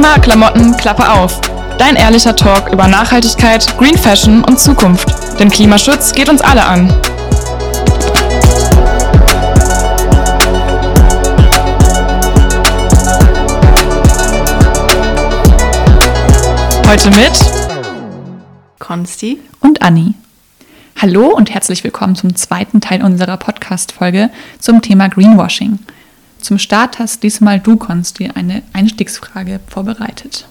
Klima, Klamotten, Klappe auf. Dein ehrlicher Talk über Nachhaltigkeit, Green Fashion und Zukunft. Denn Klimaschutz geht uns alle an. Heute mit Konsti und Anni. Hallo und herzlich willkommen zum zweiten Teil unserer Podcast-Folge zum Thema Greenwashing. Zum Start hast diesmal du, Konsti, eine Einstiegsfrage vorbereitet.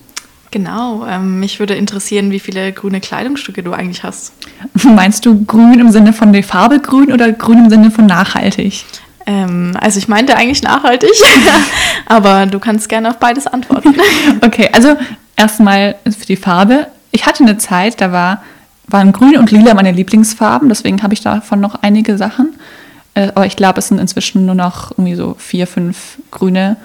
Genau, ähm, mich würde interessieren, wie viele grüne Kleidungsstücke du eigentlich hast. Meinst du grün im Sinne von der Farbe grün oder grün im Sinne von nachhaltig? Ähm, also ich meinte eigentlich nachhaltig, aber du kannst gerne auf beides antworten. okay, also erstmal für die Farbe. Ich hatte eine Zeit, da war, waren grün und lila meine Lieblingsfarben, deswegen habe ich davon noch einige Sachen. Äh, aber ich glaube, es sind inzwischen nur noch irgendwie so vier, fünf grüne,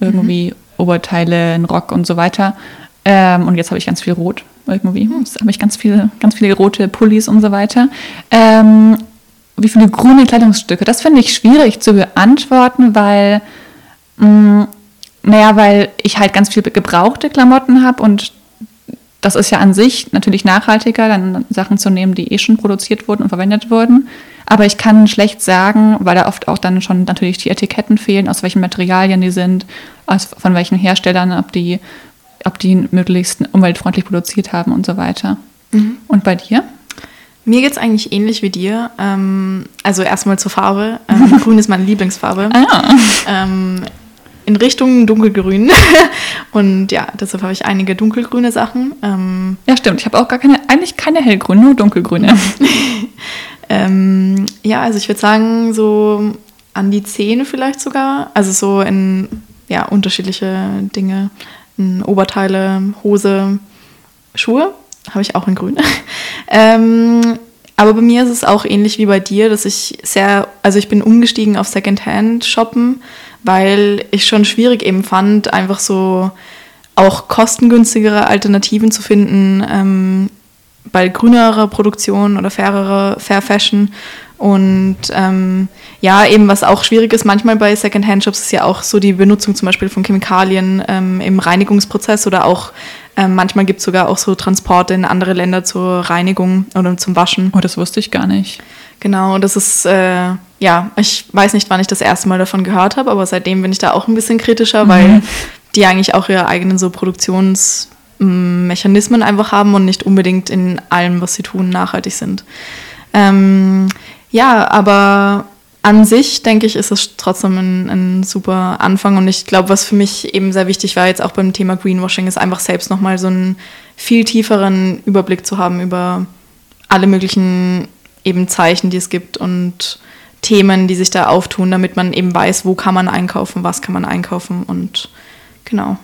irgendwie mhm. Oberteile, ein Rock und so weiter. Ähm, und jetzt habe ich ganz viel Rot irgendwie. Mhm. Jetzt habe ich ganz viele, ganz viele rote Pullis und so weiter. Ähm, wie viele grüne Kleidungsstücke? Das finde ich schwierig zu beantworten, weil mh, mm, naja, weil ich halt ganz viel gebrauchte Klamotten habe und das ist ja an sich natürlich nachhaltiger, dann Sachen zu nehmen, die eh schon produziert wurden und verwendet wurden. Aber ich kann schlecht sagen, weil da oft auch dann schon natürlich die Etiketten fehlen, aus welchen Materialien die sind, aus, von welchen Herstellern, ob die, ob die möglichst umweltfreundlich produziert haben und so weiter. Mhm. Und bei dir? Mir geht es eigentlich ähnlich wie dir. Ähm, also erstmal zur Farbe. Ähm, Grün ist meine Lieblingsfarbe. Ah. Ähm, in Richtung dunkelgrün. und ja, deshalb habe ich einige dunkelgrüne Sachen. Ähm, ja, stimmt. Ich habe auch gar keine, eigentlich keine hellgrüne, nur dunkelgrüne. ähm, ja, also ich würde sagen, so an die Zähne vielleicht sogar. Also so in ja, unterschiedliche Dinge. In Oberteile, Hose, Schuhe. Habe ich auch in grün. ähm, aber bei mir ist es auch ähnlich wie bei dir, dass ich sehr, also ich bin umgestiegen auf Secondhand shoppen, weil ich schon schwierig eben fand, einfach so auch kostengünstigere Alternativen zu finden ähm, bei grünerer Produktion oder fairerer Fair Fashion. Und ähm, ja, eben was auch schwierig ist, manchmal bei Secondhand-Shops ist ja auch so die Benutzung zum Beispiel von Chemikalien ähm, im Reinigungsprozess oder auch ähm, manchmal gibt es sogar auch so Transporte in andere Länder zur Reinigung oder zum Waschen. Oh, das wusste ich gar nicht. Genau, das ist, äh, ja, ich weiß nicht, wann ich das erste Mal davon gehört habe, aber seitdem bin ich da auch ein bisschen kritischer, mhm. weil die eigentlich auch ihre eigenen so Produktionsmechanismen einfach haben und nicht unbedingt in allem, was sie tun, nachhaltig sind. Ähm, ja, aber an sich, denke ich, ist es trotzdem ein, ein super Anfang. Und ich glaube, was für mich eben sehr wichtig war, jetzt auch beim Thema Greenwashing, ist einfach selbst nochmal so einen viel tieferen Überblick zu haben über alle möglichen eben Zeichen, die es gibt und Themen, die sich da auftun, damit man eben weiß, wo kann man einkaufen, was kann man einkaufen und genau.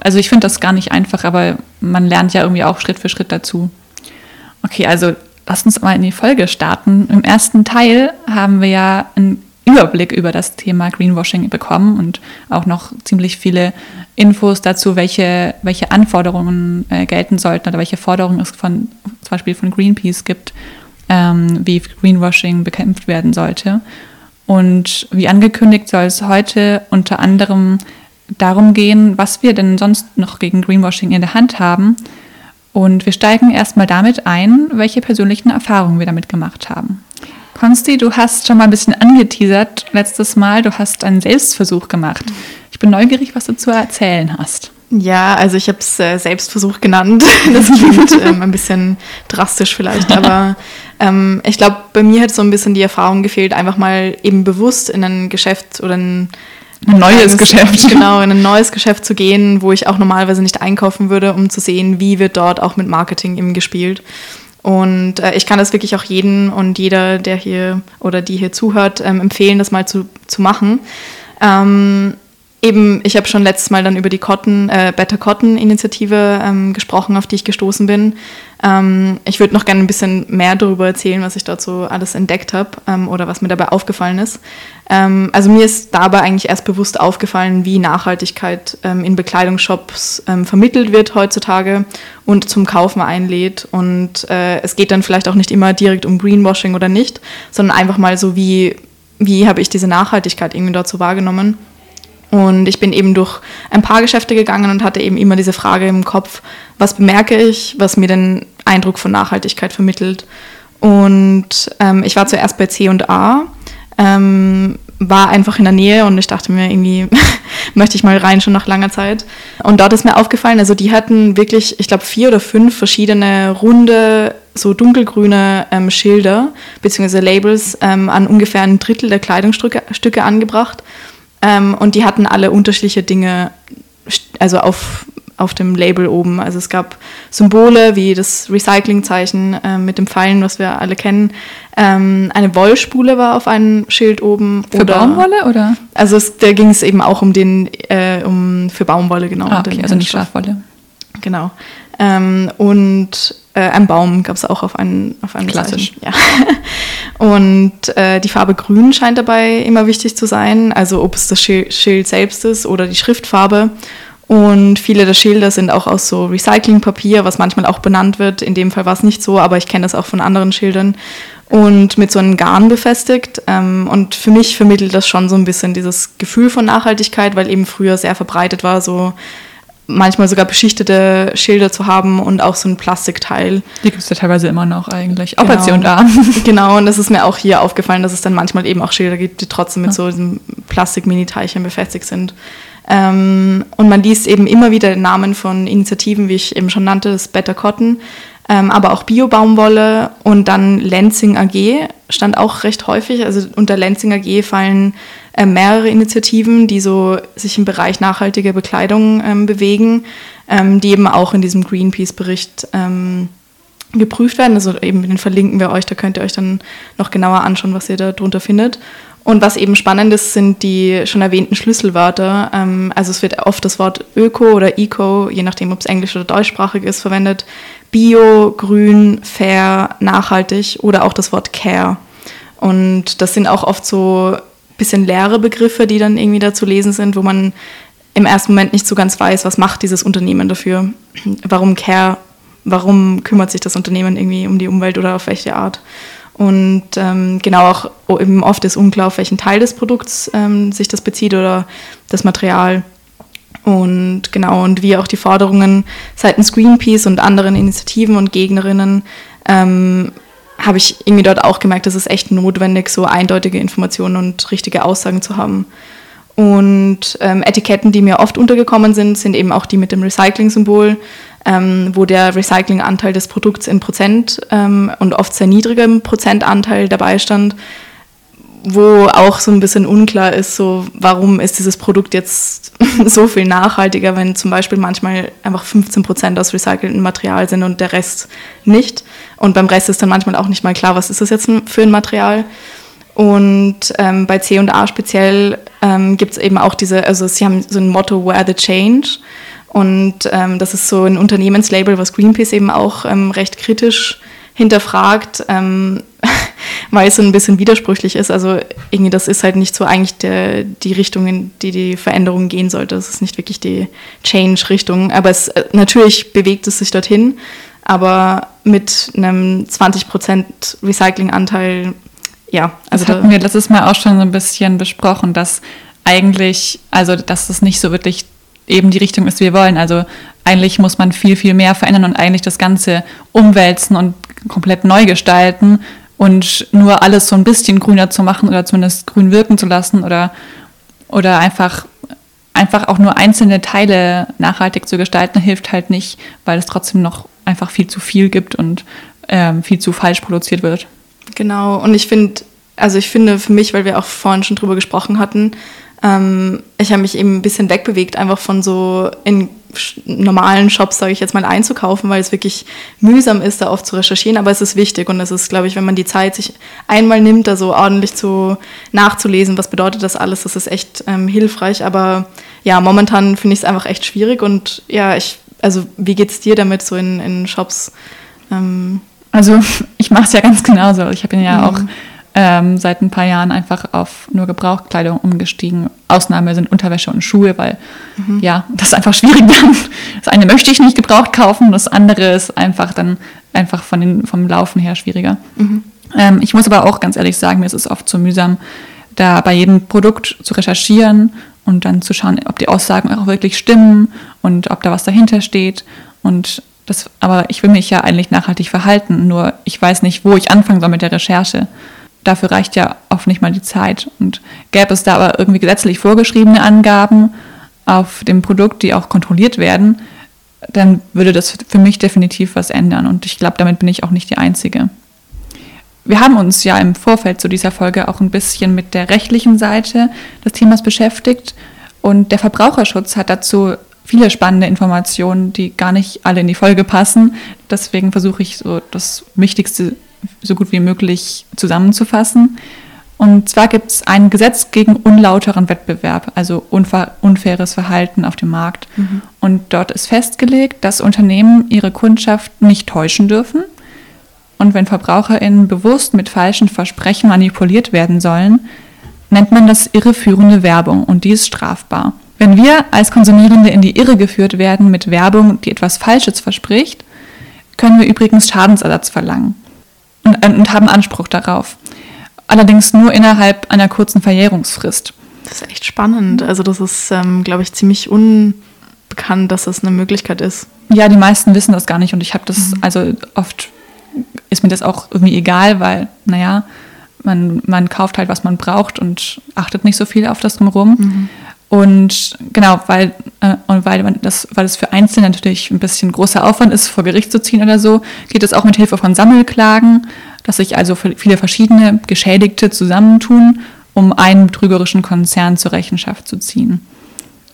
Also ich finde das gar nicht einfach, aber man lernt ja irgendwie auch Schritt für Schritt dazu. Okay, also lass uns mal in die Folge starten. Im ersten Teil haben wir ja einen Überblick über das Thema Greenwashing bekommen und auch noch ziemlich viele Infos dazu, welche, welche Anforderungen äh, gelten sollten oder welche Forderungen es von, zum Beispiel von Greenpeace gibt, ähm, wie Greenwashing bekämpft werden sollte. Und wie angekündigt soll es heute unter anderem darum gehen, was wir denn sonst noch gegen Greenwashing in der Hand haben und wir steigen erstmal damit ein, welche persönlichen Erfahrungen wir damit gemacht haben. Konsti, du hast schon mal ein bisschen angeteasert letztes Mal. Du hast einen Selbstversuch gemacht. Ich bin neugierig, was du zu erzählen hast. Ja, also ich habe es äh, Selbstversuch genannt. Das klingt ähm, ein bisschen drastisch vielleicht, aber ähm, ich glaube, bei mir hat so ein bisschen die Erfahrung gefehlt, einfach mal eben bewusst in ein Geschäft oder ein ein neues Geschäft. Genau, in ein neues Geschäft zu gehen, wo ich auch normalerweise nicht einkaufen würde, um zu sehen, wie wird dort auch mit Marketing eben gespielt. Und äh, ich kann das wirklich auch jeden und jeder, der hier oder die hier zuhört, ähm, empfehlen, das mal zu, zu machen. Ähm, eben, ich habe schon letztes Mal dann über die Cotton, äh, Better Cotton Initiative ähm, gesprochen, auf die ich gestoßen bin. Ähm, ich würde noch gerne ein bisschen mehr darüber erzählen, was ich dort so alles entdeckt habe ähm, oder was mir dabei aufgefallen ist. Ähm, also mir ist dabei eigentlich erst bewusst aufgefallen, wie Nachhaltigkeit ähm, in Bekleidungsshops ähm, vermittelt wird heutzutage und zum Kaufen einlädt. Und äh, es geht dann vielleicht auch nicht immer direkt um Greenwashing oder nicht, sondern einfach mal so, wie, wie habe ich diese Nachhaltigkeit irgendwie dort so wahrgenommen. Und ich bin eben durch ein paar Geschäfte gegangen und hatte eben immer diese Frage im Kopf, was bemerke ich, was mir den Eindruck von Nachhaltigkeit vermittelt. Und ähm, ich war zuerst bei C&A, ähm, war einfach in der Nähe und ich dachte mir irgendwie, möchte ich mal rein schon nach langer Zeit. Und dort ist mir aufgefallen, also die hatten wirklich, ich glaube, vier oder fünf verschiedene runde, so dunkelgrüne ähm, Schilder bzw. Labels ähm, an ungefähr ein Drittel der Kleidungsstücke Stücke angebracht. Ähm, und die hatten alle unterschiedliche Dinge, also auf auf dem Label oben. Also es gab Symbole wie das Recyclingzeichen äh, mit dem Pfeilen, was wir alle kennen. Ähm, eine Wollspule war auf einem Schild oben. Für oder, Baumwolle oder? Also es, da ging es eben auch um den, äh, um für Baumwolle genau. Ah, okay, also nicht Schafwolle. Genau. Ähm, und äh, ein Baum gab es auch auf einem, auf einem Klassisch. Ja. Und äh, die Farbe Grün scheint dabei immer wichtig zu sein. Also ob es das Schild selbst ist oder die Schriftfarbe. Und viele der Schilder sind auch aus so Recyclingpapier, was manchmal auch benannt wird. In dem Fall war es nicht so, aber ich kenne das auch von anderen Schildern. Und mit so einem Garn befestigt. Ähm, und für mich vermittelt das schon so ein bisschen dieses Gefühl von Nachhaltigkeit, weil eben früher sehr verbreitet war, so manchmal sogar beschichtete Schilder zu haben und auch so ein Plastikteil. Die gibt es ja teilweise immer noch eigentlich, auch genau. bei C&A. genau, und das ist mir auch hier aufgefallen, dass es dann manchmal eben auch Schilder gibt, die trotzdem mit ja. so diesem Plastik-Mini-Teilchen befestigt sind. Ähm, und man liest eben immer wieder den Namen von Initiativen, wie ich eben schon nannte, das Better Cotton, ähm, aber auch Bio-Baumwolle und dann Lansing AG stand auch recht häufig. Also unter Lansing AG fallen äh, mehrere Initiativen, die so sich im Bereich nachhaltiger Bekleidung ähm, bewegen, ähm, die eben auch in diesem Greenpeace-Bericht ähm, geprüft werden. Also eben den verlinken wir euch, da könnt ihr euch dann noch genauer anschauen, was ihr da drunter findet. Und was eben spannend ist, sind die schon erwähnten Schlüsselwörter. Ähm, also es wird oft das Wort Öko oder Eco, je nachdem, ob es englisch oder deutschsprachig ist, verwendet. Bio, grün, fair, nachhaltig oder auch das Wort Care. Und das sind auch oft so bisschen leere Begriffe, die dann irgendwie da zu lesen sind, wo man im ersten Moment nicht so ganz weiß, was macht dieses Unternehmen dafür. Warum Care? Warum kümmert sich das Unternehmen irgendwie um die Umwelt oder auf welche Art? Und ähm, genau auch eben oft ist unklar, auf welchen Teil des Produkts ähm, sich das bezieht oder das Material. Und genau, und wie auch die Forderungen seitens Greenpeace und anderen Initiativen und Gegnerinnen ähm, habe ich irgendwie dort auch gemerkt, dass es echt notwendig, so eindeutige Informationen und richtige Aussagen zu haben. Und ähm, Etiketten, die mir oft untergekommen sind, sind eben auch die mit dem Recycling-Symbol ähm, wo der Recyclinganteil des Produkts in Prozent ähm, und oft sehr niedrigem Prozentanteil dabei stand, wo auch so ein bisschen unklar ist, so warum ist dieses Produkt jetzt so viel nachhaltiger, wenn zum Beispiel manchmal einfach 15 Prozent aus recyceltem Material sind und der Rest nicht. Und beim Rest ist dann manchmal auch nicht mal klar, was ist das jetzt für ein Material. Und ähm, bei C&A speziell ähm, gibt es eben auch diese, also sie haben so ein Motto, Where the Change. Und ähm, das ist so ein Unternehmenslabel, was Greenpeace eben auch ähm, recht kritisch hinterfragt, ähm, weil es so ein bisschen widersprüchlich ist. Also irgendwie das ist halt nicht so eigentlich der, die Richtung, in die die Veränderung gehen sollte. Das ist nicht wirklich die Change-Richtung. Aber es, äh, natürlich bewegt es sich dorthin, aber mit einem 20% Recyclinganteil, ja. Also das hatten wir letztes Mal auch schon so ein bisschen besprochen, dass eigentlich, also dass es nicht so wirklich eben die Richtung ist, die wir wollen. Also eigentlich muss man viel, viel mehr verändern und eigentlich das Ganze umwälzen und komplett neu gestalten und nur alles so ein bisschen grüner zu machen oder zumindest grün wirken zu lassen oder, oder einfach, einfach auch nur einzelne Teile nachhaltig zu gestalten, hilft halt nicht, weil es trotzdem noch einfach viel zu viel gibt und ähm, viel zu falsch produziert wird. Genau, und ich finde, also ich finde für mich, weil wir auch vorhin schon drüber gesprochen hatten, ähm, ich habe mich eben ein bisschen wegbewegt, einfach von so in normalen Shops, sage ich jetzt mal, einzukaufen, weil es wirklich mühsam ist, da oft zu recherchieren. Aber es ist wichtig und es ist, glaube ich, wenn man die Zeit sich einmal nimmt, da so ordentlich zu nachzulesen, was bedeutet das alles, das ist echt ähm, hilfreich. Aber ja, momentan finde ich es einfach echt schwierig und ja, ich, also wie geht es dir damit so in, in Shops? Ähm also ich mache es ja ganz genauso. Ich habe ja mhm. auch ähm, seit ein paar Jahren einfach auf nur Gebrauchtkleidung umgestiegen. Ausnahme sind Unterwäsche und Schuhe, weil mhm. ja, das ist einfach schwierig dann. Das eine möchte ich nicht gebraucht kaufen, das andere ist einfach dann einfach von den, vom Laufen her schwieriger. Mhm. Ähm, ich muss aber auch ganz ehrlich sagen, mir ist es oft zu mühsam, da bei jedem Produkt zu recherchieren und dann zu schauen, ob die Aussagen auch wirklich stimmen und ob da was dahinter steht. Und das, aber ich will mich ja eigentlich nachhaltig verhalten, nur ich weiß nicht, wo ich anfangen soll mit der Recherche. Dafür reicht ja oft nicht mal die Zeit. Und gäbe es da aber irgendwie gesetzlich vorgeschriebene Angaben auf dem Produkt, die auch kontrolliert werden, dann würde das für mich definitiv was ändern. Und ich glaube, damit bin ich auch nicht die Einzige. Wir haben uns ja im Vorfeld zu dieser Folge auch ein bisschen mit der rechtlichen Seite des Themas beschäftigt. Und der Verbraucherschutz hat dazu viele spannende Informationen, die gar nicht alle in die Folge passen. Deswegen versuche ich so das Wichtigste so gut wie möglich zusammenzufassen. Und zwar gibt es ein Gesetz gegen unlauteren Wettbewerb, also unfaires Verhalten auf dem Markt. Mhm. Und dort ist festgelegt, dass Unternehmen ihre Kundschaft nicht täuschen dürfen. Und wenn VerbraucherInnen bewusst mit falschen Versprechen manipuliert werden sollen, nennt man das irreführende Werbung und die ist strafbar. Wenn wir als Konsumierende in die Irre geführt werden mit Werbung, die etwas Falsches verspricht, können wir übrigens Schadensersatz verlangen und, äh, und haben Anspruch darauf. Allerdings nur innerhalb einer kurzen Verjährungsfrist. Das ist echt spannend. Also das ist, ähm, glaube ich, ziemlich unbekannt, dass das eine Möglichkeit ist. Ja, die meisten wissen das gar nicht und ich habe das, mhm. also oft ist mir das auch irgendwie egal, weil, naja, man, man kauft halt, was man braucht und achtet nicht so viel auf das drumherum. Mhm. Und genau, weil, äh, und weil, man das, weil es für Einzelne natürlich ein bisschen großer Aufwand ist, vor Gericht zu ziehen oder so, geht es auch mit Hilfe von Sammelklagen, dass sich also viele verschiedene Geschädigte zusammentun, um einen betrügerischen Konzern zur Rechenschaft zu ziehen.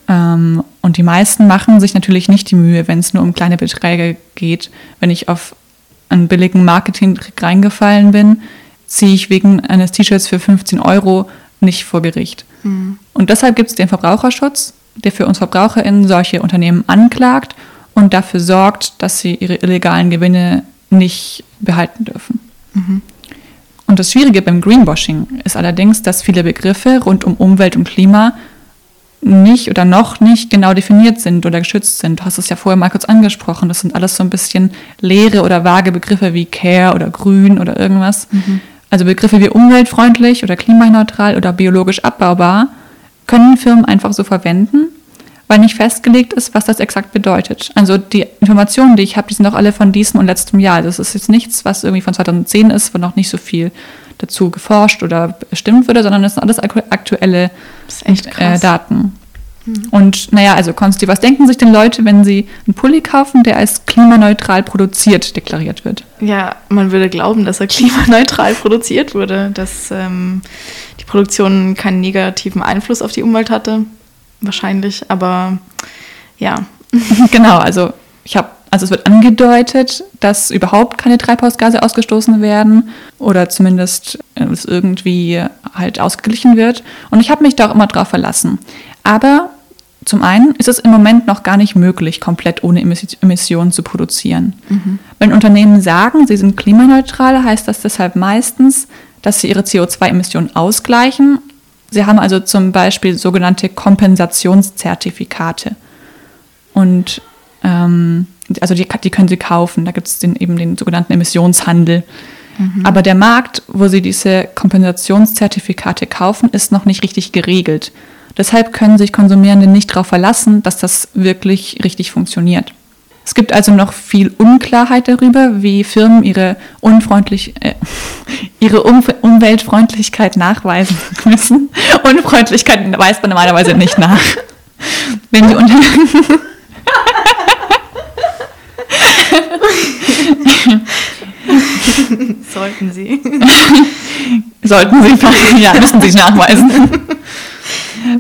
Ähm, und die meisten machen sich natürlich nicht die Mühe, wenn es nur um kleine Beträge geht. Wenn ich auf einen billigen Marketing reingefallen bin, ziehe ich wegen eines T-Shirts für 15 Euro nicht vor Gericht. Mhm. Und deshalb gibt es den Verbraucherschutz, der für uns VerbraucherInnen solche Unternehmen anklagt und dafür sorgt, dass sie ihre illegalen Gewinne nicht behalten dürfen. Mhm. Und das Schwierige beim Greenwashing ist allerdings, dass viele Begriffe rund um Umwelt und Klima nicht oder noch nicht genau definiert sind oder geschützt sind. Du hast es ja vorher mal kurz angesprochen. Das sind alles so ein bisschen leere oder vage Begriffe wie Care oder Grün oder irgendwas. Mhm. Also Begriffe wie umweltfreundlich oder klimaneutral oder biologisch abbaubar können Firmen einfach so verwenden, weil nicht festgelegt ist, was das exakt bedeutet. Also die Informationen, die ich habe, die sind auch alle von diesem und letztem Jahr. Das ist jetzt nichts, was irgendwie von 2010 ist, wo noch nicht so viel dazu geforscht oder bestimmt wurde, sondern das sind alles aktuelle äh, Daten. Mhm. Und naja, also Konsti, was denken sich denn Leute, wenn sie einen Pulli kaufen, der als klimaneutral produziert deklariert wird? Ja, man würde glauben, dass er klimaneutral produziert wurde, dass ähm, die Produktion keinen negativen Einfluss auf die Umwelt hatte. Wahrscheinlich, aber ja. genau, also ich habe also es wird angedeutet, dass überhaupt keine Treibhausgase ausgestoßen werden oder zumindest äh, es irgendwie halt ausgeglichen wird. Und ich habe mich da auch immer drauf verlassen. Aber zum einen ist es im Moment noch gar nicht möglich, komplett ohne Emissionen zu produzieren. Mhm. Wenn Unternehmen sagen, sie sind klimaneutral, heißt das deshalb meistens, dass sie ihre CO2-Emissionen ausgleichen. Sie haben also zum Beispiel sogenannte Kompensationszertifikate. Und ähm, also die, die, können sie kaufen, da gibt es eben den sogenannten Emissionshandel. Mhm. Aber der Markt, wo sie diese Kompensationszertifikate kaufen, ist noch nicht richtig geregelt. Deshalb können sich Konsumierende nicht darauf verlassen, dass das wirklich richtig funktioniert. Es gibt also noch viel Unklarheit darüber, wie Firmen ihre, unfreundlich, äh, ihre um Umweltfreundlichkeit nachweisen müssen. Unfreundlichkeit weist man normalerweise nicht nach. Wenn die Unternehmen Sollten Sie. Sollten Sie, ja, müssen Sie nachweisen.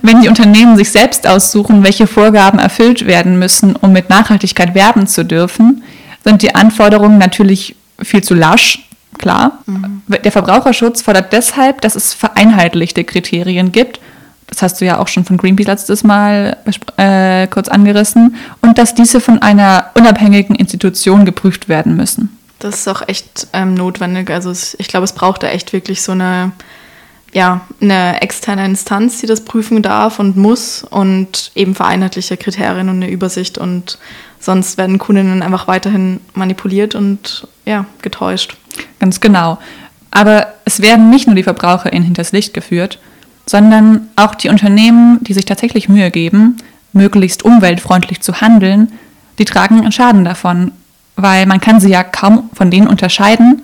Wenn die Unternehmen sich selbst aussuchen, welche Vorgaben erfüllt werden müssen, um mit Nachhaltigkeit werben zu dürfen, sind die Anforderungen natürlich viel zu lasch, klar. Mhm. Der Verbraucherschutz fordert deshalb, dass es vereinheitlichte Kriterien gibt. Das hast du ja auch schon von Greenpeace letztes Mal äh, kurz angerissen. Und dass diese von einer unabhängigen Institution geprüft werden müssen. Das ist auch echt ähm, notwendig. Also ich glaube, es braucht da echt wirklich so eine ja, eine externe Instanz, die das prüfen darf und muss und eben vereinheitliche Kriterien und eine Übersicht und sonst werden Kundinnen einfach weiterhin manipuliert und ja, getäuscht. Ganz genau. Aber es werden nicht nur die VerbraucherInnen hinters Licht geführt, sondern auch die Unternehmen, die sich tatsächlich Mühe geben, möglichst umweltfreundlich zu handeln, die tragen einen Schaden davon, weil man kann sie ja kaum von denen unterscheiden,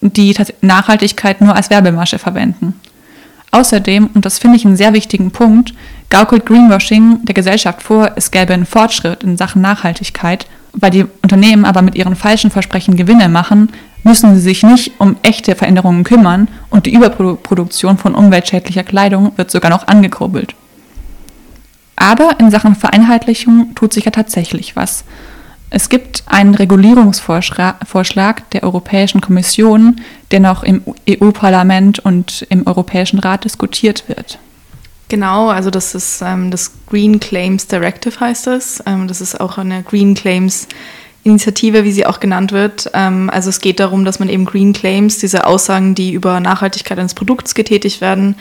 die Nachhaltigkeit nur als Werbemasche verwenden. Außerdem, und das finde ich einen sehr wichtigen Punkt, gaukelt Greenwashing der Gesellschaft vor, es gäbe einen Fortschritt in Sachen Nachhaltigkeit. Weil die Unternehmen aber mit ihren falschen Versprechen Gewinne machen, müssen sie sich nicht um echte Veränderungen kümmern und die Überproduktion von umweltschädlicher Kleidung wird sogar noch angekurbelt. Aber in Sachen Vereinheitlichung tut sich ja tatsächlich was. Es gibt einen Regulierungsvorschlag der Europäischen Kommission, der noch im EU-Parlament und im Europäischen Rat diskutiert wird. Genau, also das ist ähm, das Green Claims Directive heißt es. Ähm, das ist auch eine Green Claims Initiative, wie sie auch genannt wird. Ähm, also es geht darum, dass man eben Green Claims, diese Aussagen, die über Nachhaltigkeit eines Produkts getätigt werden,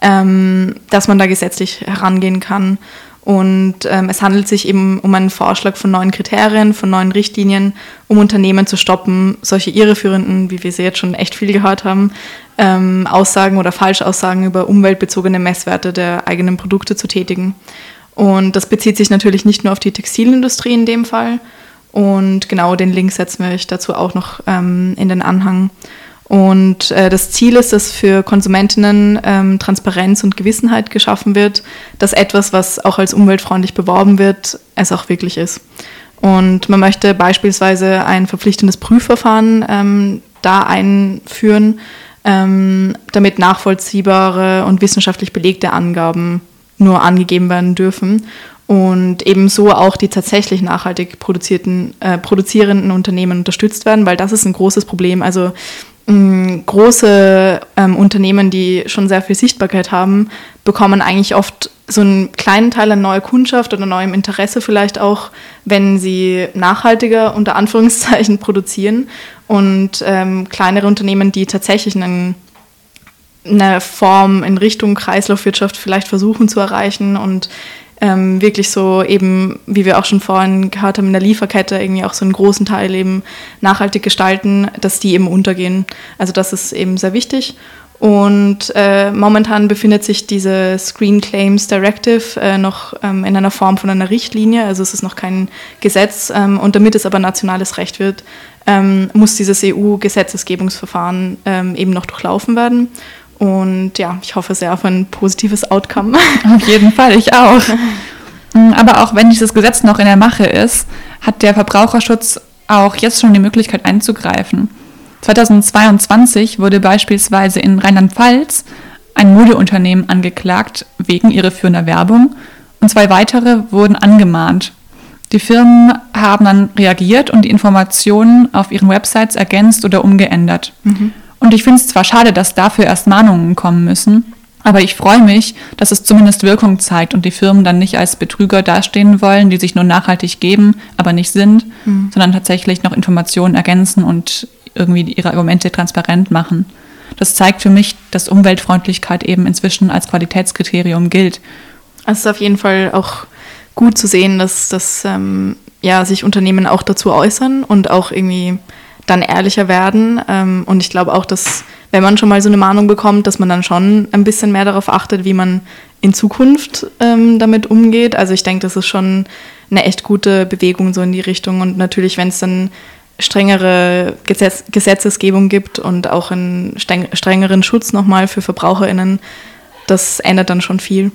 ähm, dass man da gesetzlich herangehen kann und ähm, es handelt sich eben um einen Vorschlag von neuen Kriterien, von neuen Richtlinien, um Unternehmen zu stoppen, solche irreführenden, wie wir sie jetzt schon echt viel gehört haben, ähm, Aussagen oder Falschaussagen über umweltbezogene Messwerte der eigenen Produkte zu tätigen. Und das bezieht sich natürlich nicht nur auf die Textilindustrie in dem Fall. Und genau den Link setzen wir euch dazu auch noch ähm, in den Anhang. Und äh, das Ziel ist, dass für Konsumentinnen ähm, Transparenz und Gewissenheit geschaffen wird, dass etwas, was auch als umweltfreundlich beworben wird, es auch wirklich ist. Und man möchte beispielsweise ein verpflichtendes Prüfverfahren ähm, da einführen, ähm, damit nachvollziehbare und wissenschaftlich belegte Angaben nur angegeben werden dürfen und ebenso auch die tatsächlich nachhaltig produzierten, äh, produzierenden Unternehmen unterstützt werden, weil das ist ein großes Problem. Also große ähm, Unternehmen, die schon sehr viel Sichtbarkeit haben, bekommen eigentlich oft so einen kleinen Teil an neuer Kundschaft oder neuem Interesse vielleicht auch, wenn sie nachhaltiger unter Anführungszeichen produzieren. Und ähm, kleinere Unternehmen, die tatsächlich einen, eine Form in Richtung Kreislaufwirtschaft vielleicht versuchen zu erreichen und ähm, wirklich so eben, wie wir auch schon vorhin gehört haben, in der Lieferkette irgendwie auch so einen großen Teil eben nachhaltig gestalten, dass die eben untergehen. Also das ist eben sehr wichtig. Und äh, momentan befindet sich diese Screen Claims Directive äh, noch ähm, in einer Form von einer Richtlinie, also es ist noch kein Gesetz. Ähm, und damit es aber nationales Recht wird, ähm, muss dieses EU-Gesetzesgebungsverfahren ähm, eben noch durchlaufen werden. Und ja, ich hoffe sehr auf ein positives Outcome. Auf jeden Fall, ich auch. Mm, aber auch wenn dieses Gesetz noch in der Mache ist, hat der Verbraucherschutz auch jetzt schon die Möglichkeit einzugreifen. 2022 wurde beispielsweise in Rheinland-Pfalz ein Modeunternehmen angeklagt wegen irreführender Werbung und zwei weitere wurden angemahnt. Die Firmen haben dann reagiert und die Informationen auf ihren Websites ergänzt oder umgeändert. Mhm. Und ich finde es zwar schade, dass dafür erst Mahnungen kommen müssen, aber ich freue mich, dass es zumindest Wirkung zeigt und die Firmen dann nicht als Betrüger dastehen wollen, die sich nur nachhaltig geben, aber nicht sind, mhm. sondern tatsächlich noch Informationen ergänzen und irgendwie ihre Argumente transparent machen. Das zeigt für mich, dass Umweltfreundlichkeit eben inzwischen als Qualitätskriterium gilt. Es ist auf jeden Fall auch gut zu sehen, dass, dass ähm, ja, sich Unternehmen auch dazu äußern und auch irgendwie dann ehrlicher werden. Ähm, und ich glaube auch, dass wenn man schon mal so eine Mahnung bekommt, dass man dann schon ein bisschen mehr darauf achtet, wie man in Zukunft ähm, damit umgeht. Also ich denke, das ist schon eine echt gute Bewegung so in die Richtung. Und natürlich, wenn es dann strengere Gesetz Gesetzesgebung gibt und auch einen strengeren Schutz nochmal für VerbraucherInnen, das ändert dann schon viel.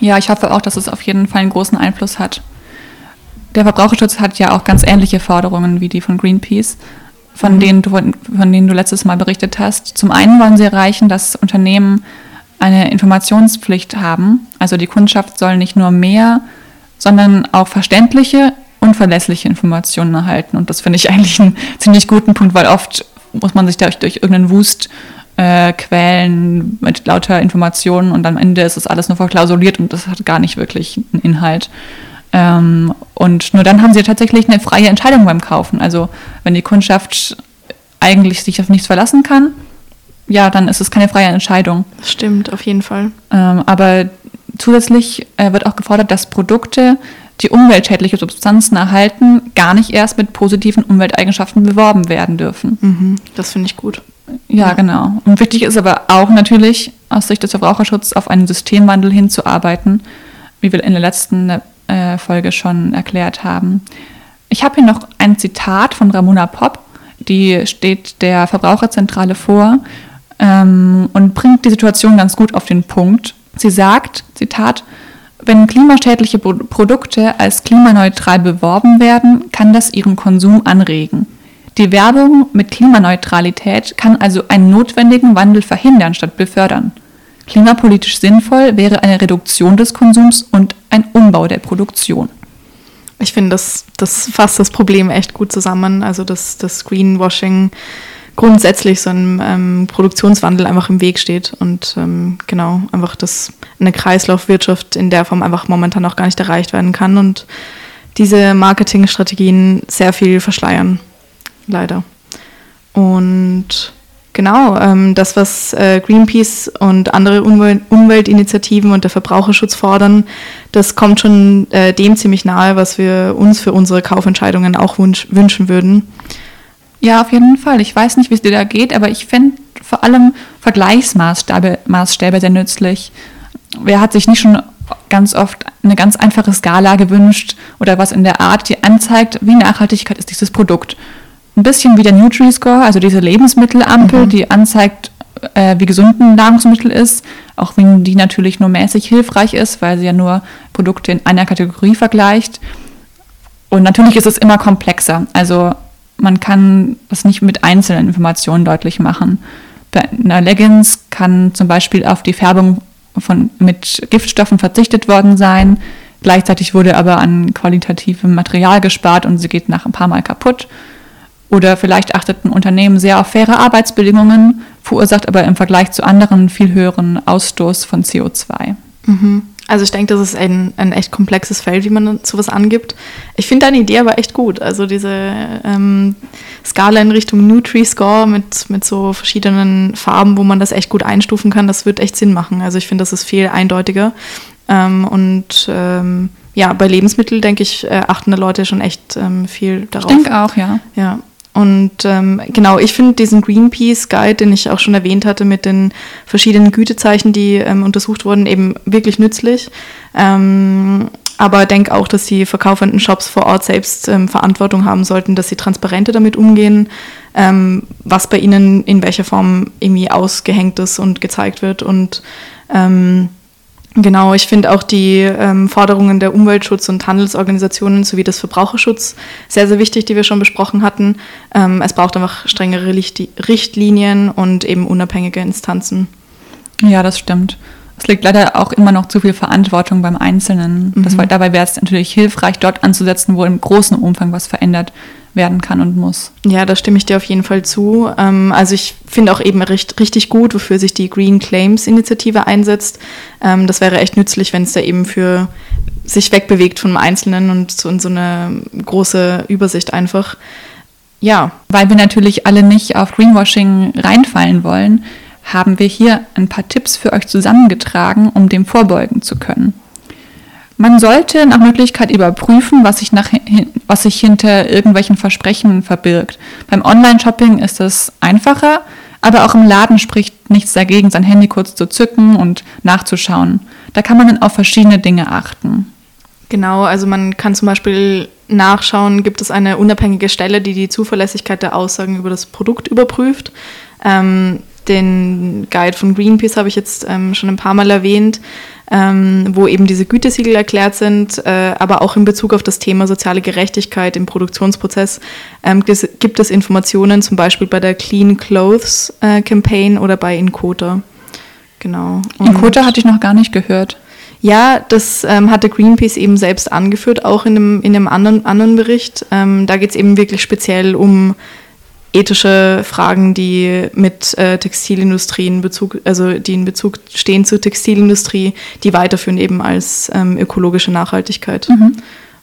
Ja, ich hoffe auch, dass es auf jeden Fall einen großen Einfluss hat. Der Verbraucherschutz hat ja auch ganz ähnliche Forderungen wie die von Greenpeace von, denen du, von denen du letztes Mal berichtet hast. Zum einen wollen sie erreichen, dass Unternehmen eine Informationspflicht haben. Also die Kundschaft soll nicht nur mehr, sondern auch verständliche und verlässliche Informationen erhalten. Und das finde ich eigentlich einen ziemlich guten Punkt, weil oft muss man sich durch, durch irgendeinen Wust äh, quälen mit lauter Informationen und am Ende ist es alles nur verklausuliert und das hat gar nicht wirklich einen Inhalt. Ähm, und nur dann haben sie tatsächlich eine freie Entscheidung beim Kaufen. Also wenn die Kundschaft eigentlich sich auf nichts verlassen kann, ja, dann ist es keine freie Entscheidung. Das stimmt, auf jeden Fall. Ähm, aber zusätzlich äh, wird auch gefordert, dass Produkte, die umweltschädliche Substanzen erhalten, gar nicht erst mit positiven Umwelteigenschaften beworben werden dürfen. Mhm, das finde ich gut. Ja, genau. Und wichtig ist aber auch natürlich aus Sicht des Verbraucherschutzes auf einen Systemwandel hinzuarbeiten, wie wir in der letzten äh, Folge schon erklärt haben. Ich habe hier noch ein Zitat von Ramona Popp, die steht der Verbraucherzentrale vor ähm, und bringt die Situation ganz gut auf den Punkt. Sie sagt, Zitat, wenn klimaschädliche Produkte als klimaneutral beworben werden, kann das ihren Konsum anregen. Die Werbung mit Klimaneutralität kann also einen notwendigen Wandel verhindern statt befördern. Klimapolitisch sinnvoll wäre eine Reduktion des Konsums und ein Umbau der Produktion. Ich finde, das, das fasst das Problem echt gut zusammen. Also, dass das Greenwashing grundsätzlich so einem ähm, Produktionswandel einfach im Weg steht und ähm, genau, einfach, dass eine Kreislaufwirtschaft in der Form einfach momentan auch gar nicht erreicht werden kann und diese Marketingstrategien sehr viel verschleiern leider. Und genau, ähm, das, was äh, Greenpeace und andere Umwel Umweltinitiativen und der Verbraucherschutz fordern, das kommt schon äh, dem ziemlich nahe, was wir uns für unsere Kaufentscheidungen auch wünschen würden. Ja, auf jeden Fall. Ich weiß nicht, wie es dir da geht, aber ich finde vor allem Vergleichsmaßstäbe Maßstäbe sehr nützlich. Wer hat sich nicht schon ganz oft eine ganz einfache Skala gewünscht oder was in der Art, die anzeigt, wie Nachhaltigkeit ist dieses Produkt ein bisschen wie der Nutri-Score, also diese Lebensmittelampel, mhm. die anzeigt, äh, wie gesund ein Nahrungsmittel ist, auch wenn die natürlich nur mäßig hilfreich ist, weil sie ja nur Produkte in einer Kategorie vergleicht. Und natürlich ist es immer komplexer. Also man kann das nicht mit einzelnen Informationen deutlich machen. Bei einer Leggings kann zum Beispiel auf die Färbung von, mit Giftstoffen verzichtet worden sein. Gleichzeitig wurde aber an qualitativem Material gespart und sie geht nach ein paar Mal kaputt. Oder vielleicht achtet ein Unternehmen sehr auf faire Arbeitsbedingungen, verursacht aber im Vergleich zu anderen viel höheren Ausstoß von CO2. Mhm. Also ich denke, das ist ein, ein echt komplexes Feld, wie man sowas angibt. Ich finde deine Idee aber echt gut. Also diese ähm, Skala in Richtung Nutri-Score mit, mit so verschiedenen Farben, wo man das echt gut einstufen kann, das wird echt Sinn machen. Also ich finde, das ist viel eindeutiger. Ähm, und ähm, ja, bei Lebensmitteln, denke ich, äh, achten die Leute schon echt ähm, viel darauf. Ich denke auch, ja. Ja, und ähm, genau, ich finde diesen Greenpeace-Guide, den ich auch schon erwähnt hatte, mit den verschiedenen Gütezeichen, die ähm, untersucht wurden, eben wirklich nützlich. Ähm, aber denke auch, dass die verkaufenden Shops vor Ort selbst ähm, Verantwortung haben sollten, dass sie transparenter damit umgehen, ähm, was bei ihnen in welcher Form irgendwie ausgehängt ist und gezeigt wird. Und ähm, Genau, ich finde auch die ähm, Forderungen der Umweltschutz- und Handelsorganisationen sowie des Verbraucherschutz sehr, sehr wichtig, die wir schon besprochen hatten. Ähm, es braucht einfach strengere Richtlinien und eben unabhängige Instanzen. Ja, das stimmt. Es liegt leider auch immer noch zu viel Verantwortung beim Einzelnen. Mhm. Das, dabei wäre es natürlich hilfreich, dort anzusetzen, wo im großen Umfang was verändert werden kann und muss. Ja, da stimme ich dir auf jeden Fall zu. Ähm, also ich finde auch eben richtig gut, wofür sich die Green Claims Initiative einsetzt. Ähm, das wäre echt nützlich, wenn es da eben für sich wegbewegt vom Einzelnen und so in so eine große Übersicht einfach. Ja. Weil wir natürlich alle nicht auf Greenwashing reinfallen wollen, haben wir hier ein paar Tipps für euch zusammengetragen, um dem vorbeugen zu können. Man sollte nach Möglichkeit überprüfen, was sich, nach, was sich hinter irgendwelchen Versprechen verbirgt. Beim Online-Shopping ist es einfacher, aber auch im Laden spricht nichts dagegen, sein Handy kurz zu zücken und nachzuschauen. Da kann man dann auf verschiedene Dinge achten. Genau, also man kann zum Beispiel nachschauen, gibt es eine unabhängige Stelle, die die Zuverlässigkeit der Aussagen über das Produkt überprüft. Ähm, den Guide von Greenpeace habe ich jetzt ähm, schon ein paar Mal erwähnt ähm, wo eben diese Gütesiegel erklärt sind, äh, aber auch in Bezug auf das Thema soziale Gerechtigkeit im Produktionsprozess ähm, gibt es Informationen, zum Beispiel bei der Clean Clothes äh, Campaign oder bei Inkota. Genau. Und Inkota hatte ich noch gar nicht gehört. Ja, das ähm, hatte Greenpeace eben selbst angeführt, auch in einem, in einem anderen, anderen Bericht. Ähm, da geht es eben wirklich speziell um ethische Fragen, die mit äh, Textilindustrie in Bezug, also die in Bezug stehen zur Textilindustrie, die weiterführen eben als ähm, ökologische Nachhaltigkeit. Mhm.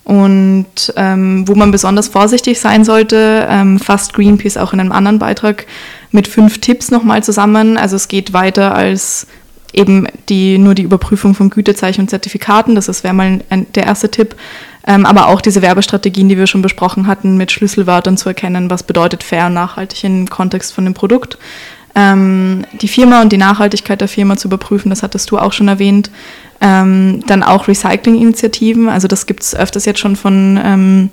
Und ähm, wo man besonders vorsichtig sein sollte, ähm, fasst Greenpeace auch in einem anderen Beitrag mit fünf Tipps nochmal zusammen. Also es geht weiter als eben die, nur die Überprüfung von Gütezeichen und Zertifikaten. Das wäre mal ein, der erste Tipp. Ähm, aber auch diese Werbestrategien, die wir schon besprochen hatten, mit Schlüsselwörtern zu erkennen, was bedeutet fair und nachhaltig im Kontext von dem Produkt. ähm, die Firma und die Nachhaltigkeit der Firma zu überprüfen. Das hattest du auch schon erwähnt. Ähm, dann auch Recycling-Initiativen. Also das gibt es öfters jetzt schon von ähm,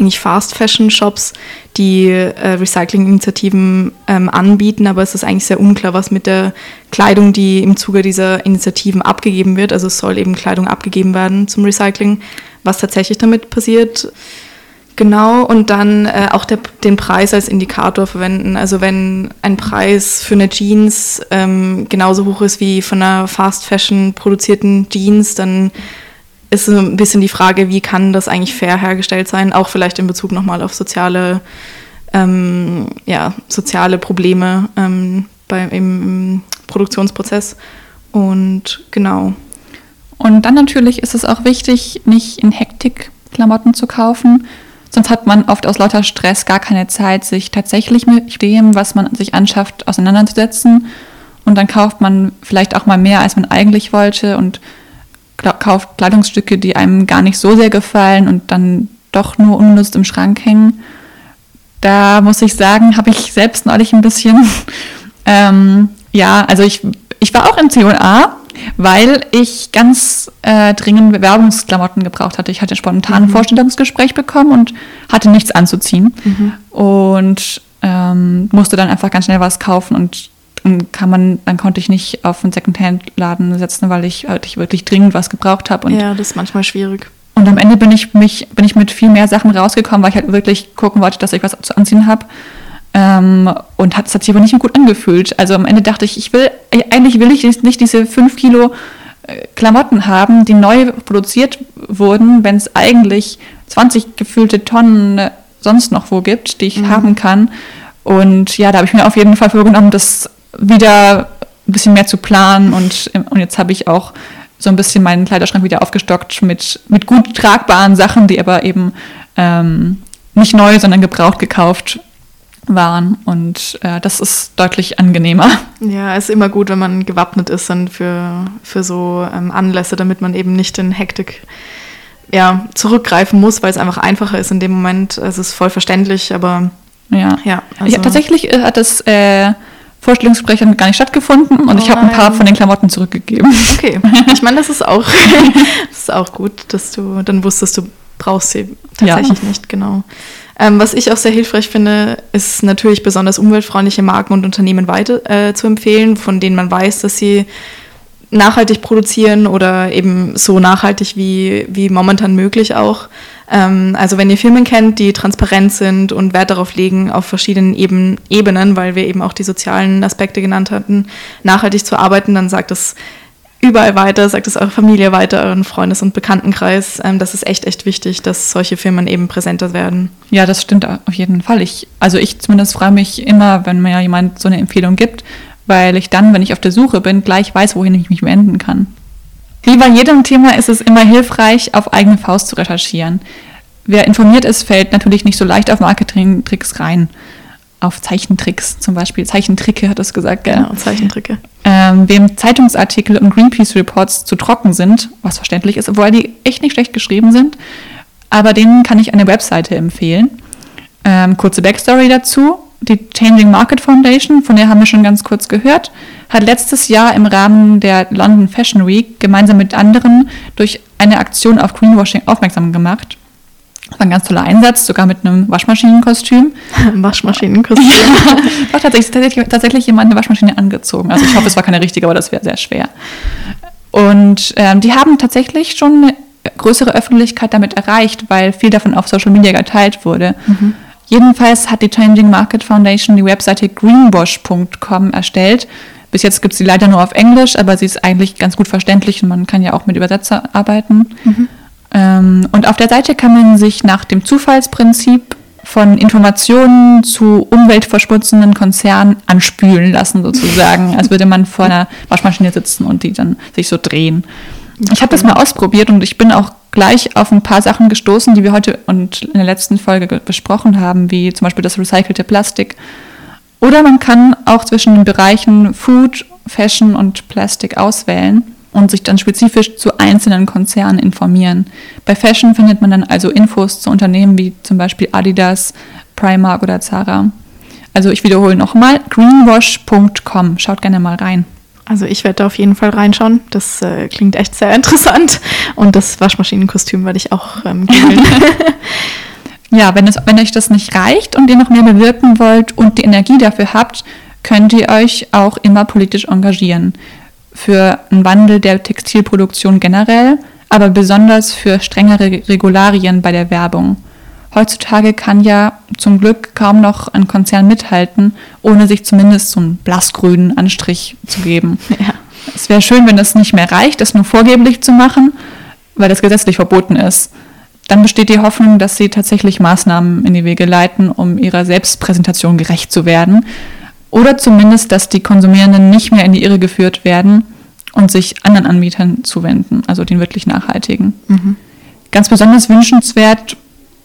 eigentlich Fast Fashion Shops, die äh, Recycling-Initiativen ähm, anbieten, aber es ist eigentlich sehr unklar, was mit der Kleidung, die im Zuge dieser Initiativen abgegeben wird. Also soll eben Kleidung abgegeben werden zum Recycling, was tatsächlich damit passiert. Genau, und dann äh, auch der, den Preis als Indikator verwenden. Also wenn ein Preis für eine Jeans ähm, genauso hoch ist wie von einer Fast Fashion produzierten Jeans, dann ist so ein bisschen die Frage, wie kann das eigentlich fair hergestellt sein, auch vielleicht in Bezug nochmal auf soziale, ähm, ja, soziale Probleme ähm, bei, im Produktionsprozess. Und genau. Und dann natürlich ist es auch wichtig, nicht in Hektik Klamotten zu kaufen, Sonst hat man oft aus lauter Stress gar keine Zeit, sich tatsächlich mit dem, was man sich anschafft, auseinanderzusetzen. Und dann kauft man vielleicht auch mal mehr, als man eigentlich wollte und kauft Kleidungsstücke, die einem gar nicht so sehr gefallen und dann doch nur unlust im Schrank hängen. Da muss ich sagen, habe ich selbst neulich ein bisschen, ähm, ja, also ich, ich war auch im C&A weil ich ganz äh, dringend Bewerbungsklamotten gebraucht hatte. Ich hatte spontan ein mhm. Vorstellungsgespräch bekommen und hatte nichts anzuziehen mhm. und ähm, musste dann einfach ganz schnell was kaufen und dann kann man, dann konnte ich nicht auf einen Secondhand-Laden setzen, weil ich, halt, ich wirklich dringend was gebraucht habe. Ja, das ist manchmal schwierig. Und am Ende bin ich, mich, bin ich mit viel mehr Sachen rausgekommen, weil ich halt wirklich gucken wollte, dass ich was zu anziehen habe. Ähm, und hat, es hat sich aber nicht mehr gut angefühlt. Also am Ende dachte ich, ich will, eigentlich will ich nicht diese 5 Kilo äh, Klamotten haben, die neu produziert wurden, wenn es eigentlich 20 gefühlte Tonnen äh, sonst noch wo gibt, die ich mhm. haben kann. Und ja, da habe ich mir auf jeden Fall vorgenommen, das wieder ein bisschen mehr zu planen. Und, und jetzt habe ich auch so ein bisschen meinen Kleiderschrank wieder aufgestockt mit, mit gut tragbaren Sachen, die aber eben ähm, nicht neu, sondern gebraucht gekauft waren und äh, das ist deutlich angenehmer. Ja, es ist immer gut, wenn man gewappnet ist dann für, für so ähm, Anlässe, damit man eben nicht in Hektik ja, zurückgreifen muss, weil es einfach einfacher ist in dem Moment. Es ist voll verständlich, aber ja. ja, also ja tatsächlich äh, hat das äh, Vorstellungsgespräch gar nicht stattgefunden und oh ich habe ein paar von den Klamotten zurückgegeben. Okay, ich meine, das ist auch, das ist auch gut, dass du dann wusstest, du brauchst sie tatsächlich ja. nicht, genau. Ähm, was ich auch sehr hilfreich finde, ist natürlich besonders umweltfreundliche Marken und Unternehmen weiter äh, zu empfehlen, von denen man weiß, dass sie nachhaltig produzieren oder eben so nachhaltig wie, wie momentan möglich auch. Ähm, also wenn ihr Firmen kennt, die transparent sind und Wert darauf legen, auf verschiedenen Eben, Ebenen, weil wir eben auch die sozialen Aspekte genannt hatten, nachhaltig zu arbeiten, dann sagt das überall weiter, sagt es eure Familie weiter, euren Freundes- und Bekanntenkreis. Ähm, das ist echt, echt wichtig, dass solche Firmen eben präsenter werden. Ja, das stimmt auf jeden Fall. Ich, also ich zumindest freue mich immer, wenn mir jemand so eine Empfehlung gibt, weil ich dann, wenn ich auf der Suche bin, gleich weiß, wohin ich mich wenden kann. Wie bei jedem Thema ist es immer hilfreich, auf eigene Faust zu recherchieren. Wer informiert ist, fällt natürlich nicht so leicht auf Marketing-Tricks rein auf Zeichentricks, zum Beispiel Zeichentricke hat es gesagt, gell? Genau, Zeichentricke. Ähm, wem Zeitungsartikel und Greenpeace-Reports zu trocken sind, was verständlich ist, obwohl die echt nicht schlecht geschrieben sind, aber denen kann ich eine Webseite empfehlen. Ähm, kurze Backstory dazu. Die Changing Market Foundation, von der haben wir schon ganz kurz gehört, hat letztes Jahr im Rahmen der London Fashion Week gemeinsam mit anderen durch eine Aktion auf Greenwashing aufmerksam gemacht war ein ganz toller Einsatz, sogar mit einem Waschmaschinenkostüm. Waschmaschinenkostüm. ja, war tatsächlich, tatsächlich, tatsächlich jemand eine Waschmaschine angezogen. Also ich hoffe, es war keine richtige, aber das wäre sehr schwer. Und ähm, die haben tatsächlich schon eine größere Öffentlichkeit damit erreicht, weil viel davon auf Social Media geteilt wurde. Mhm. Jedenfalls hat die Changing Market Foundation die Webseite greenwash.com erstellt. Bis jetzt gibt es sie leider nur auf Englisch, aber sie ist eigentlich ganz gut verständlich und man kann ja auch mit Übersetzer arbeiten. Mhm. Ähm, und auf der Seite kann man sich nach dem Zufallsprinzip von Informationen zu umweltverschmutzenden Konzernen anspülen lassen, sozusagen, als würde man vor einer Waschmaschine sitzen und die dann sich so drehen. Ich habe das mal ausprobiert und ich bin auch gleich auf ein paar Sachen gestoßen, die wir heute und in der letzten Folge besprochen haben, wie zum Beispiel das recycelte Plastik. Oder man kann auch zwischen den Bereichen Food, Fashion und Plastik auswählen und sich dann spezifisch zu einzelnen Konzernen informieren. Bei Fashion findet man dann also Infos zu Unternehmen wie zum Beispiel Adidas, Primark oder Zara. Also ich wiederhole nochmal, greenwash.com. Schaut gerne mal rein. Also ich werde da auf jeden Fall reinschauen. Das äh, klingt echt sehr interessant. Und das Waschmaschinenkostüm werde ich auch ähm, Ja, wenn, es, wenn euch das nicht reicht und ihr noch mehr bewirken wollt und die Energie dafür habt, könnt ihr euch auch immer politisch engagieren. Für einen Wandel der Textilproduktion generell, aber besonders für strengere Regularien bei der Werbung. Heutzutage kann ja zum Glück kaum noch ein Konzern mithalten, ohne sich zumindest so einen blassgrünen Anstrich zu geben. Ja. Es wäre schön, wenn das nicht mehr reicht, das nur vorgeblich zu machen, weil das gesetzlich verboten ist. Dann besteht die Hoffnung, dass sie tatsächlich Maßnahmen in die Wege leiten, um ihrer Selbstpräsentation gerecht zu werden. Oder zumindest, dass die Konsumierenden nicht mehr in die Irre geführt werden und sich anderen Anbietern zuwenden, also den wirklich nachhaltigen. Mhm. Ganz besonders wünschenswert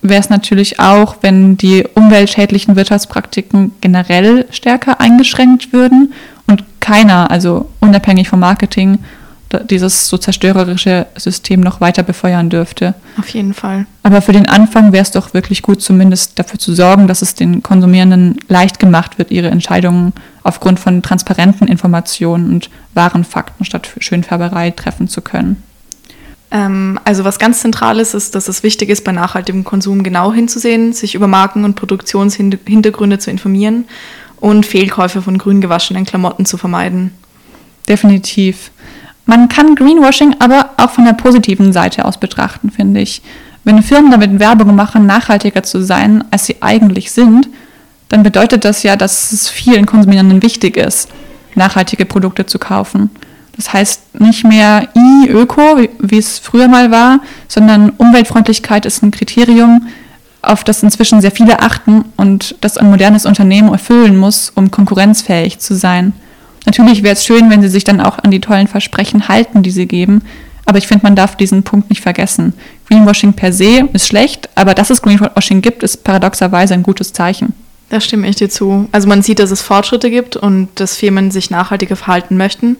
wäre es natürlich auch, wenn die umweltschädlichen Wirtschaftspraktiken generell stärker eingeschränkt würden und keiner, also unabhängig vom Marketing, dieses so zerstörerische System noch weiter befeuern dürfte. Auf jeden Fall. Aber für den Anfang wäre es doch wirklich gut, zumindest dafür zu sorgen, dass es den Konsumierenden leicht gemacht wird, ihre Entscheidungen aufgrund von transparenten Informationen und wahren Fakten statt Schönfärberei treffen zu können. Ähm, also was ganz zentral ist, ist, dass es wichtig ist, bei nachhaltigem Konsum genau hinzusehen, sich über Marken und Produktionshintergründe zu informieren und Fehlkäufe von grün gewaschenen Klamotten zu vermeiden. Definitiv. Man kann Greenwashing aber auch von der positiven Seite aus betrachten, finde ich. Wenn Firmen damit Werbung machen, nachhaltiger zu sein, als sie eigentlich sind, dann bedeutet das ja, dass es vielen Konsumierenden wichtig ist, nachhaltige Produkte zu kaufen. Das heißt nicht mehr I, Öko, wie, wie es früher mal war, sondern Umweltfreundlichkeit ist ein Kriterium, auf das inzwischen sehr viele achten und das ein modernes Unternehmen erfüllen muss, um konkurrenzfähig zu sein. Natürlich wäre es schön, wenn sie sich dann auch an die tollen Versprechen halten, die sie geben, aber ich finde, man darf diesen Punkt nicht vergessen. Greenwashing per se ist schlecht, aber dass es Greenwashing gibt, ist paradoxerweise ein gutes Zeichen. Da stimme ich dir zu. Also man sieht, dass es Fortschritte gibt und dass Firmen sich nachhaltiger verhalten möchten.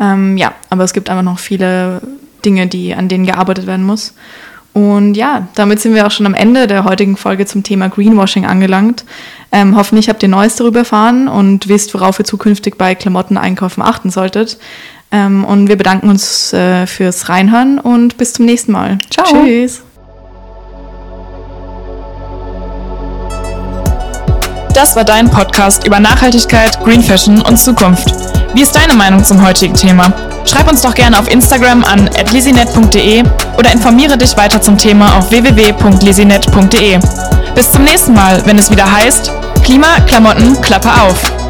Ähm, ja, aber es gibt einfach noch viele Dinge, die, an denen gearbeitet werden muss. Und ja, damit sind wir auch schon am Ende der heutigen Folge zum Thema Greenwashing angelangt. Ähm, hoffentlich habt ihr Neues darüber erfahren und wisst, worauf ihr zukünftig bei Klamotteneinkaufen achten solltet. Ähm, und wir bedanken uns äh, fürs Reinhören und bis zum nächsten Mal. Ciao. Tschüss. Das war dein Podcast über Nachhaltigkeit, Green Fashion und Zukunft. Wie ist deine Meinung zum heutigen Thema? Schreib uns doch gerne auf Instagram an lisinet.de oder informiere dich weiter zum Thema auf www.lisinet.de. Bis zum nächsten Mal, wenn es wieder heißt, Klima, Klamotten, Klappe auf.